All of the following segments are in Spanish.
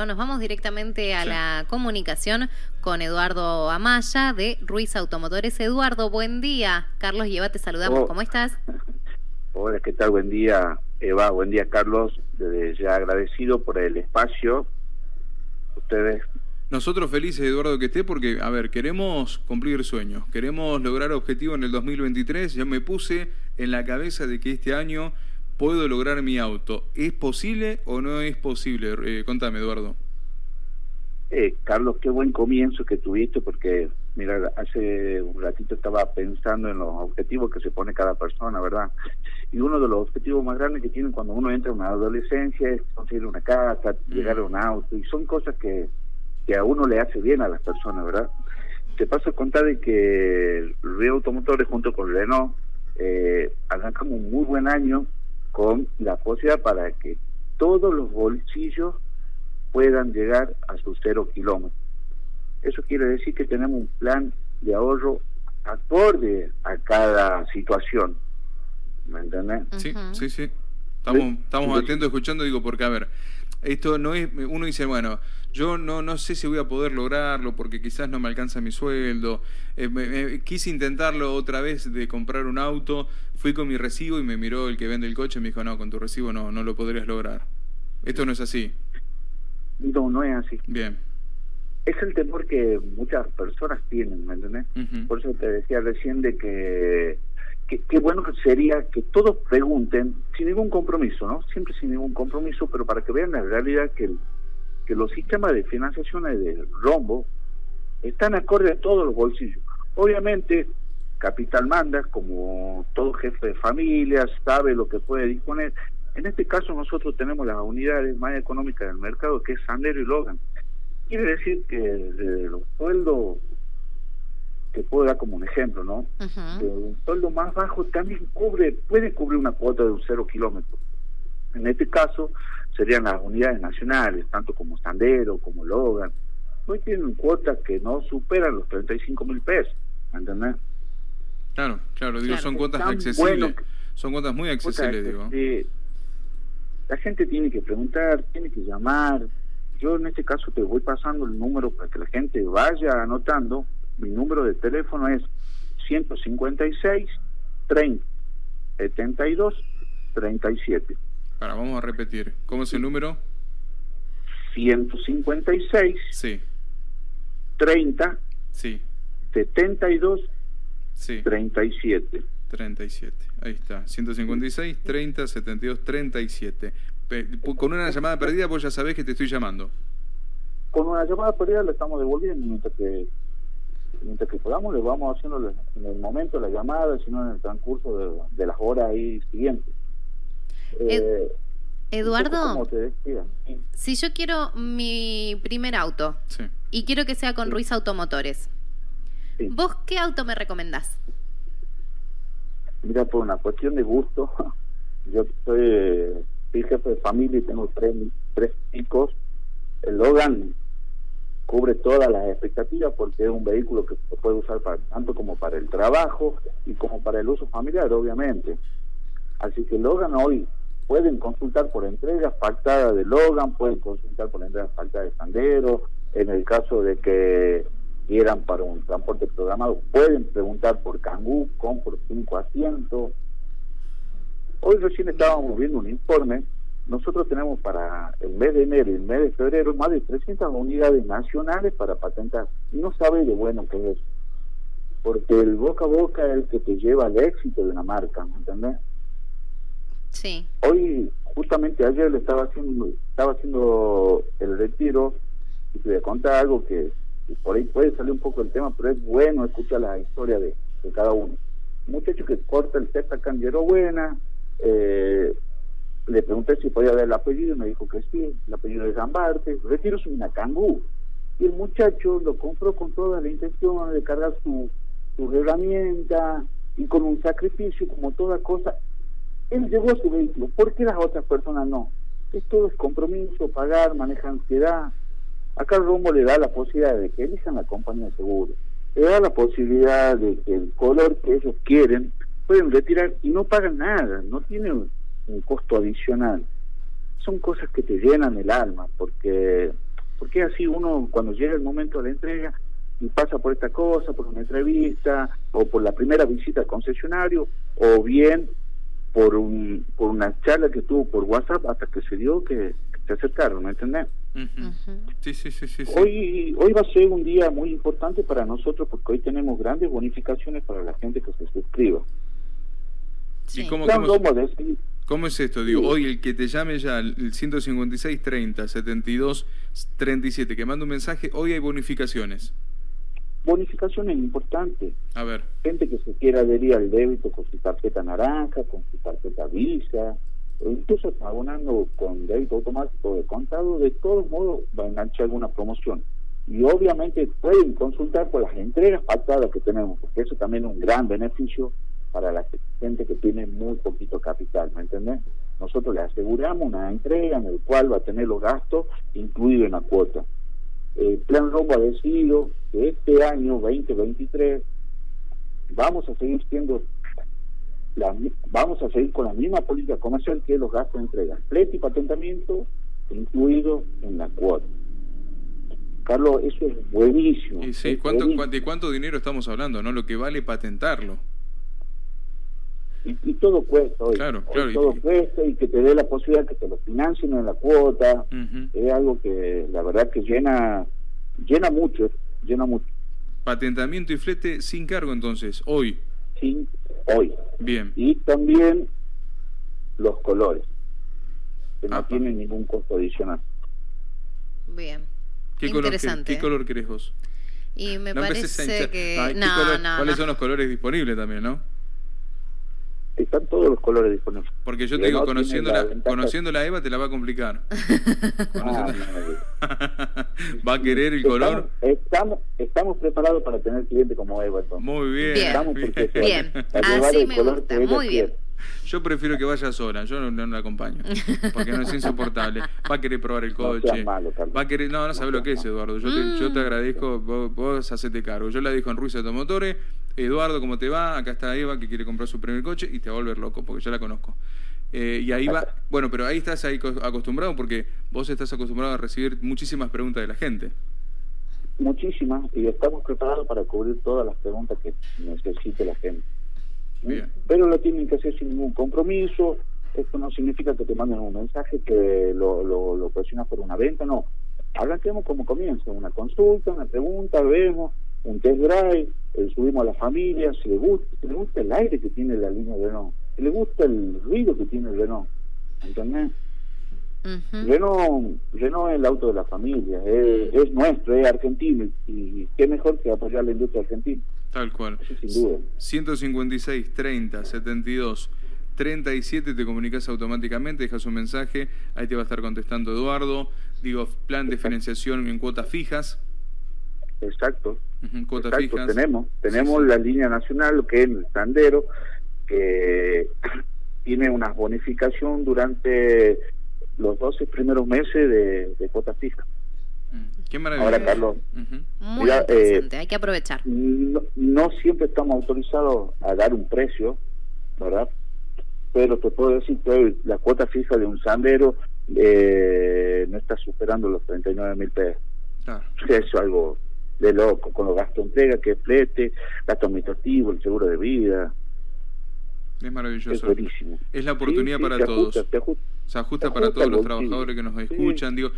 Nos vamos directamente a la comunicación con Eduardo Amaya de Ruiz Automotores. Eduardo, buen día. Carlos Lleva, te saludamos. Oh. ¿Cómo estás? Hola, ¿qué tal? Buen día, Eva. Buen día, Carlos. Desde ya agradecido por el espacio. Ustedes. Nosotros felices, Eduardo, que esté, porque, a ver, queremos cumplir sueños, queremos lograr objetivos en el 2023. Yo me puse en la cabeza de que este año puedo lograr mi auto. ¿Es posible o no es posible? Eh, contame, Eduardo. Eh, Carlos, qué buen comienzo que tuviste, porque, mira, hace un ratito estaba pensando en los objetivos que se pone cada persona, ¿verdad? Y uno de los objetivos más grandes que tienen cuando uno entra en una adolescencia es conseguir una casa, mm. llegar a un auto, y son cosas que, que a uno le hace bien a las personas, ¿verdad? Te paso a contar de que Río Automotores junto con Renault eh, arrancamos un muy buen año con la posibilidad para que todos los bolsillos puedan llegar a sus cero kilómetros. Eso quiere decir que tenemos un plan de ahorro acorde a cada situación. ¿Me entiendes? Sí, sí, sí. Estamos, estamos atentos escuchando, digo, porque a ver, esto no es, uno dice, bueno, yo no, no sé si voy a poder lograrlo porque quizás no me alcanza mi sueldo. Eh, quise intentarlo otra vez de comprar un auto, fui con mi recibo y me miró el que vende el coche y me dijo, no, con tu recibo no, no lo podrías lograr. Esto no es así. No, no es así. Bien. Es el temor que muchas personas tienen, ¿me entiendes? Por eso te decía recién de que qué bueno que sería que todos pregunten sin ningún compromiso, ¿no? Siempre sin ningún compromiso, pero para que vean la realidad que, que los sistemas de financiación de rombo están acorde a todos los bolsillos. Obviamente, capital manda, como todo jefe de familia, sabe lo que puede disponer. En este caso nosotros tenemos las unidades más económicas del mercado, que es Sandero y Logan. Quiere decir que de los sueldos te puedo dar como un ejemplo, ¿no? un sueldo más bajo también cubre, puede cubrir una cuota de un cero kilómetro. En este caso serían las unidades nacionales, tanto como Sandero, como Logan. Hoy tienen cuotas que no superan los 35 mil pesos, ¿entendés? Claro, claro, digo, son cuotas accesibles. son cuotas muy accesibles, digo. la gente tiene que preguntar, tiene que llamar. Yo en este caso te voy pasando el número para que la gente vaya anotando mi número de teléfono es 156 30 72 37. Ahora vamos a repetir. ¿Cómo es el número? 156 sí. 30 sí. 72 sí. 37. 37. Ahí está. 156 30 72 37. Con una llamada perdida vos ya sabés que te estoy llamando. Con una llamada perdida le estamos devolviendo mientras que mientras que podamos le vamos haciendo en el momento la llamada, sino en el transcurso de, las horas ahí siguientes. Eh, Eduardo, si yo quiero mi primer auto y quiero que sea con Ruiz Automotores, ¿vos qué auto me recomendás? Mira, por una cuestión de gusto, yo soy, soy jefe de familia y tengo tres, tres chicos. El Logan cubre todas las expectativas porque es un vehículo que se puede usar para, tanto como para el trabajo y como para el uso familiar, obviamente. Así que Logan hoy pueden consultar por entregas pactadas de Logan, pueden consultar por entregas pactadas de Sandero, en el caso de que quieran para un transporte programado, pueden preguntar por Kangoo, con por cinco asientos. Hoy recién estábamos viendo un informe nosotros tenemos para el mes de enero y el mes de febrero más de 300 unidades nacionales para patentar. Y no sabe de bueno qué es Porque el boca a boca es el que te lleva al éxito de una marca, ¿me entendés? Sí. Hoy, justamente ayer le estaba haciendo, estaba haciendo el retiro y te voy a contar algo que, por ahí puede salir un poco el tema, pero es bueno escuchar la historia de, cada uno. Un muchacho que corta el testa candiero buena, eh, le pregunté si podía ver el apellido y me dijo que sí, el apellido de Zambarte, retiro su Cangú. Y el muchacho lo compró con toda la intención de cargar su, su herramienta y con un sacrificio como toda cosa. Él llevó su vehículo, ¿por qué las otras personas no? Esto es compromiso, pagar, maneja ansiedad. Acá el rumbo le da la posibilidad de que elijan la compañía de seguro, le da la posibilidad de que el color que ellos quieren pueden retirar y no pagan nada, no tienen un costo adicional. son cosas que te llenan el alma, porque, porque así uno cuando llega el momento de la entrega y pasa por esta cosa, por una entrevista, o por la primera visita al concesionario, o bien por, un, por una charla que tuvo por WhatsApp hasta que se dio que se acercaron, ¿me entendés? sí, sí, sí, sí, Hoy, hoy va a ser un día muy importante para nosotros porque hoy tenemos grandes bonificaciones para la gente que se suscriba. ¿Y cómo, cómo, es esto? Digo, hoy el que te llame ya el 156 30 72 37, que manda un mensaje, hoy hay bonificaciones bonificaciones importantes. A ver. Gente que se quiera adherir al débito con su tarjeta naranja, con su tarjeta Visa, o incluso abonando con débito automático de contado, de todos modos va a enganchar alguna promoción. Y obviamente pueden consultar por las entregas pactadas que tenemos, porque eso también es un gran beneficio para la gente que tiene muy poquito capital, ¿me entendés? Nosotros le aseguramos una entrega en el cual va a tener los gastos incluidos en la cuota el Plan Rombo ha decidido que este año 2023 vamos a seguir siendo la, vamos a seguir con la misma política comercial que los gastos de entrega, flete y patentamiento incluido en la cuota. Carlos, eso es buenísimo. Y sí, ¿cuánto, ¿De cuánto dinero estamos hablando? no Lo que vale patentarlo. Y, todo cuesta hoy. Claro, claro. todo cuesta y que te dé la posibilidad que te lo financien en la cuota. Es algo que la verdad que llena, llena mucho, llena mucho. Patentamiento y flete sin cargo entonces, hoy. Sí, hoy. Bien. Y también los colores, que no tienen ningún costo adicional. Bien. ¿Qué Interesante, color, ¿qué, color querés vos? Y me parece que... no, no, ¿Cuáles son los colores disponibles también, no? Están todos los colores disponibles. Porque yo te digo, conociendo la, conociendo la Eva te la va a complicar. Ah, ¿Va a querer el color? Estamos, estamos preparados para tener cliente como Eva. Muy bien. Bien, bien. así me gusta, muy bien. Yo prefiero que vaya sola, yo no, la acompaño, porque no es insoportable. Va a querer probar el coche. va a querer, no, no sabe lo que es, Eduardo. Yo te, yo te mm. agradezco, vos, vos hacete cargo. Yo la dijo en Ruiz Automotores, Eduardo, ¿cómo te va? Acá está Eva que quiere comprar su primer coche y te va a volver loco, porque yo la conozco. Eh, y ahí va, bueno, pero ahí estás ahí acostumbrado porque vos estás acostumbrado a recibir muchísimas preguntas de la gente. Muchísimas, y estamos preparados para cubrir todas las preguntas que necesite la gente. Pero lo tienen que hacer sin ningún compromiso. Esto no significa que te manden un mensaje que lo, lo, lo presionas por una venta, no. Arranquemos como comienza, una consulta, una pregunta, vemos, un test drive, eh, subimos a la familia, si le gusta, si le gusta el aire que tiene la línea de no, si le gusta el ruido que tiene el Renault, ¿entendés? Renault, Renault es el auto de la familia, es, nuestro, es argentino y qué mejor que apoyar la industria argentina. Tal cual. sin duda. 156, 30, 72, 37, te comunicas automáticamente, dejas un mensaje, ahí te va a estar contestando Eduardo. Digo, plan de financiación en cuotas fijas. Exacto. cuotas fijas. Tenemos, tenemos la línea nacional, que es el Sandero, que tiene una bonificación durante los 12 primeros meses de, de cuotas fijas. Mm, qué maravilla. Ahora, Carlos, muy interesante, hay que aprovechar. No, siempre estamos autorizados a dar un precio, ¿verdad? Pero te puedo decir que la cuota fija de un sandero eh, no está superando los 39 mil pesos. Eso es algo de loco, con los gastos de entrega, que es flete, gasto administrativo, el seguro de vida. Es maravilloso. Es buenísimo. Es la oportunidad para todos. se ajusta, para todos los trabajadores que nos escuchan. Digo,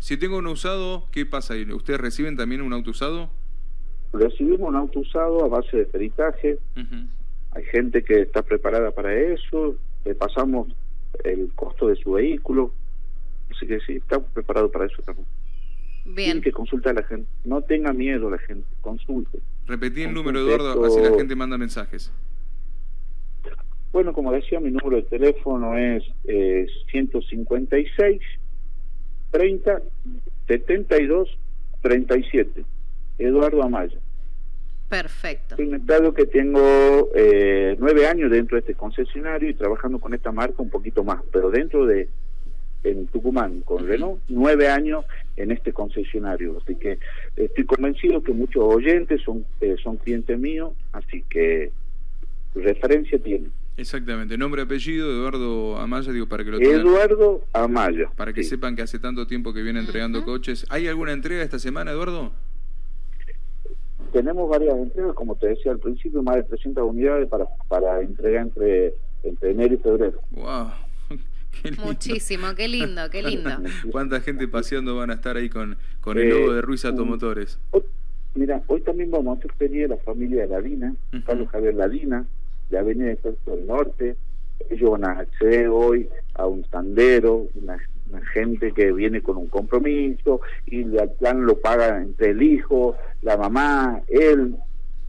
si, tengo un usado, ¿qué pasa ahí? ¿Ustedes reciben también un auto usado? Recibimos un auto usado a base de peritaje. Hay gente que está preparada para eso. Le pasamos el costo de su vehículo. Así que sí, estamos preparados para eso también. Bien. que consultar a la gente. No tenga miedo la gente, consulte. Repetí el número, Eduardo, así la gente manda mensajes. Bueno, como decía, mi número de teléfono es eh, 156 30 72 37. Eduardo Amaya. Perfecto. Soy que tengo eh, nueve años dentro de este concesionario y trabajando con esta marca un poquito más, pero dentro de en Tucumán con Renault, nueve años en este concesionario. Así que estoy convencido que muchos oyentes son, eh, son clientes míos, así que referencia tienen. Exactamente, nombre, apellido, Eduardo Amaya, digo, para que lo tengan. Eduardo Amaya. Para que sepan que hace tanto tiempo que viene entregando coches. ¿Hay alguna entrega esta semana, Eduardo? Tenemos varias entregas, como te decía al principio, más de 300 unidades para, para entrega entre, entre enero y febrero. ¡Wow! Muchísimo, qué lindo, qué lindo. ¿Cuánta gente paseando van a estar ahí con, con el logo de Ruiz Automotores? mira, hoy también vamos a hacer feria de la familia de Ladina, Carlos Javier Ladina, de Avenida de del Norte. Ellos van a acceder hoy a un sandero, una, gente que viene con un compromiso y el plan lo paga entre el hijo, la mamá, él.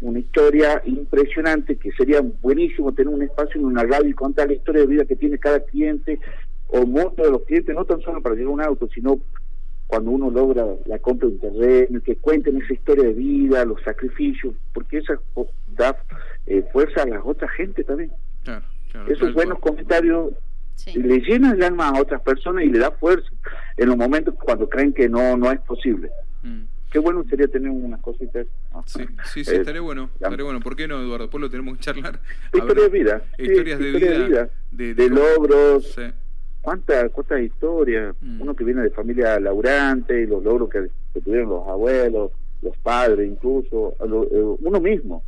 Una historia impresionante que sería buenísimo tener un espacio en una radio y contar la historia de vida que tiene cada cliente o muchos de los clientes, no tan solo para llegar a un auto, sino cuando uno logra la compra de un terreno, que cuenten esa historia de vida, los sacrificios, porque esa da eh, fuerza a la otra gente también. Esos buenos comentarios le llenan el alma a otras personas y le da fuerza en los momentos cuando creen que no no es posible. Qué bueno sería tener unas cositas. Sí, sí, sí, estaría bueno. Estaría bueno. ¿Por qué no, Eduardo? Después lo tenemos que charlar. Historias de vida. Historias de vida. De, logros cuántas cuántas historias, mm. uno que viene de familia laburante, y los logros que, tuvieron los abuelos, los padres incluso, eh, uno mismo.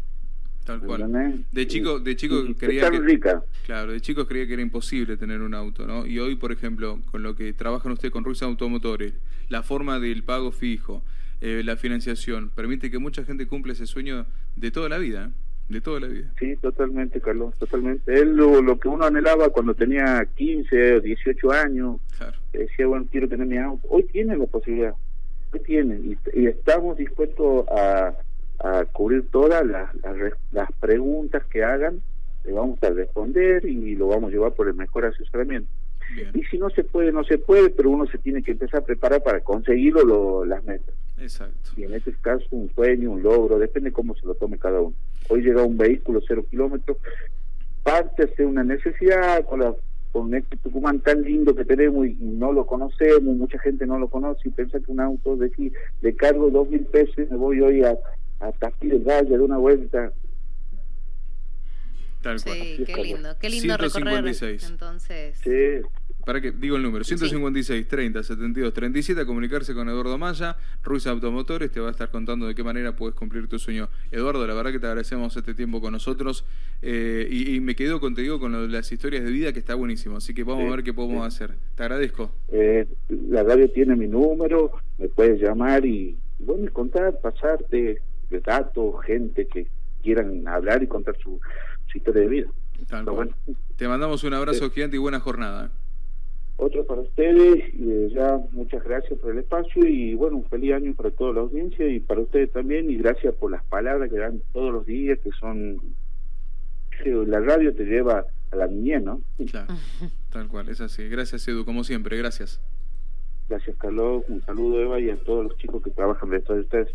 Tal cual. De chico, de chico creía que, rica. claro, de chicos creía que era imposible tener un auto, ¿no? Y hoy, por ejemplo, con lo que trabajan ustedes con Ruiz Automotores, la forma del pago fijo, eh, la financiación, permite que mucha gente cumpla ese sueño de toda la vida. ¿eh? de toda la vida. Sí, totalmente, Carlos, totalmente. Él lo, que uno anhelaba cuando tenía 15 o 18 años, decía, bueno, quiero tener mi auto. Hoy tiene la posibilidad, hoy tiene, y, estamos dispuestos a, a cubrir todas las, las, preguntas que hagan, le vamos a responder y lo vamos a llevar por el mejor asesoramiento. Y si no se puede, no se puede, pero uno se tiene que empezar a preparar para conseguirlo lo, las metas. Exacto. Y en este caso un sueño, un logro, depende cómo se lo tome cada uno. Hoy llega un vehículo cero kilómetros, parte de una necesidad con, la, con este Tucumán tan lindo que tenemos y, no lo conocemos, mucha gente no lo conoce y piensa que un auto, decir, le cargo dos mil pesos y me voy hoy a, a Castillo del Valle de una vuelta. Tal sí, qué lindo, qué lindo recorrer entonces. Sí, para que digo el número, 156 30 72 37, a comunicarse con Eduardo Maya, Ruiz Automotores, te va a estar contando de qué manera puedes cumplir tu sueño. Eduardo, la verdad que te agradecemos este tiempo con nosotros eh, y, me quedo contigo con las historias de vida que está buenísimo, así que vamos a ver qué podemos hacer. Te agradezco. Eh, la radio tiene mi número, me puedes llamar y, bueno, contar, pasarte de datos, gente que quieran hablar y contar su, historia de vida. Te mandamos un abrazo gigante y buena jornada. Otro para ustedes, y ya muchas gracias por el espacio y bueno, un feliz año para toda la audiencia y para ustedes también y gracias por las palabras que dan todos los días, que son... La radio te lleva a la niñez, ¿no? Claro, tal cual, es así. Gracias Edu, como siempre, gracias. Gracias Carlos, un saludo Eva y a todos los chicos que trabajan detrás de ustedes.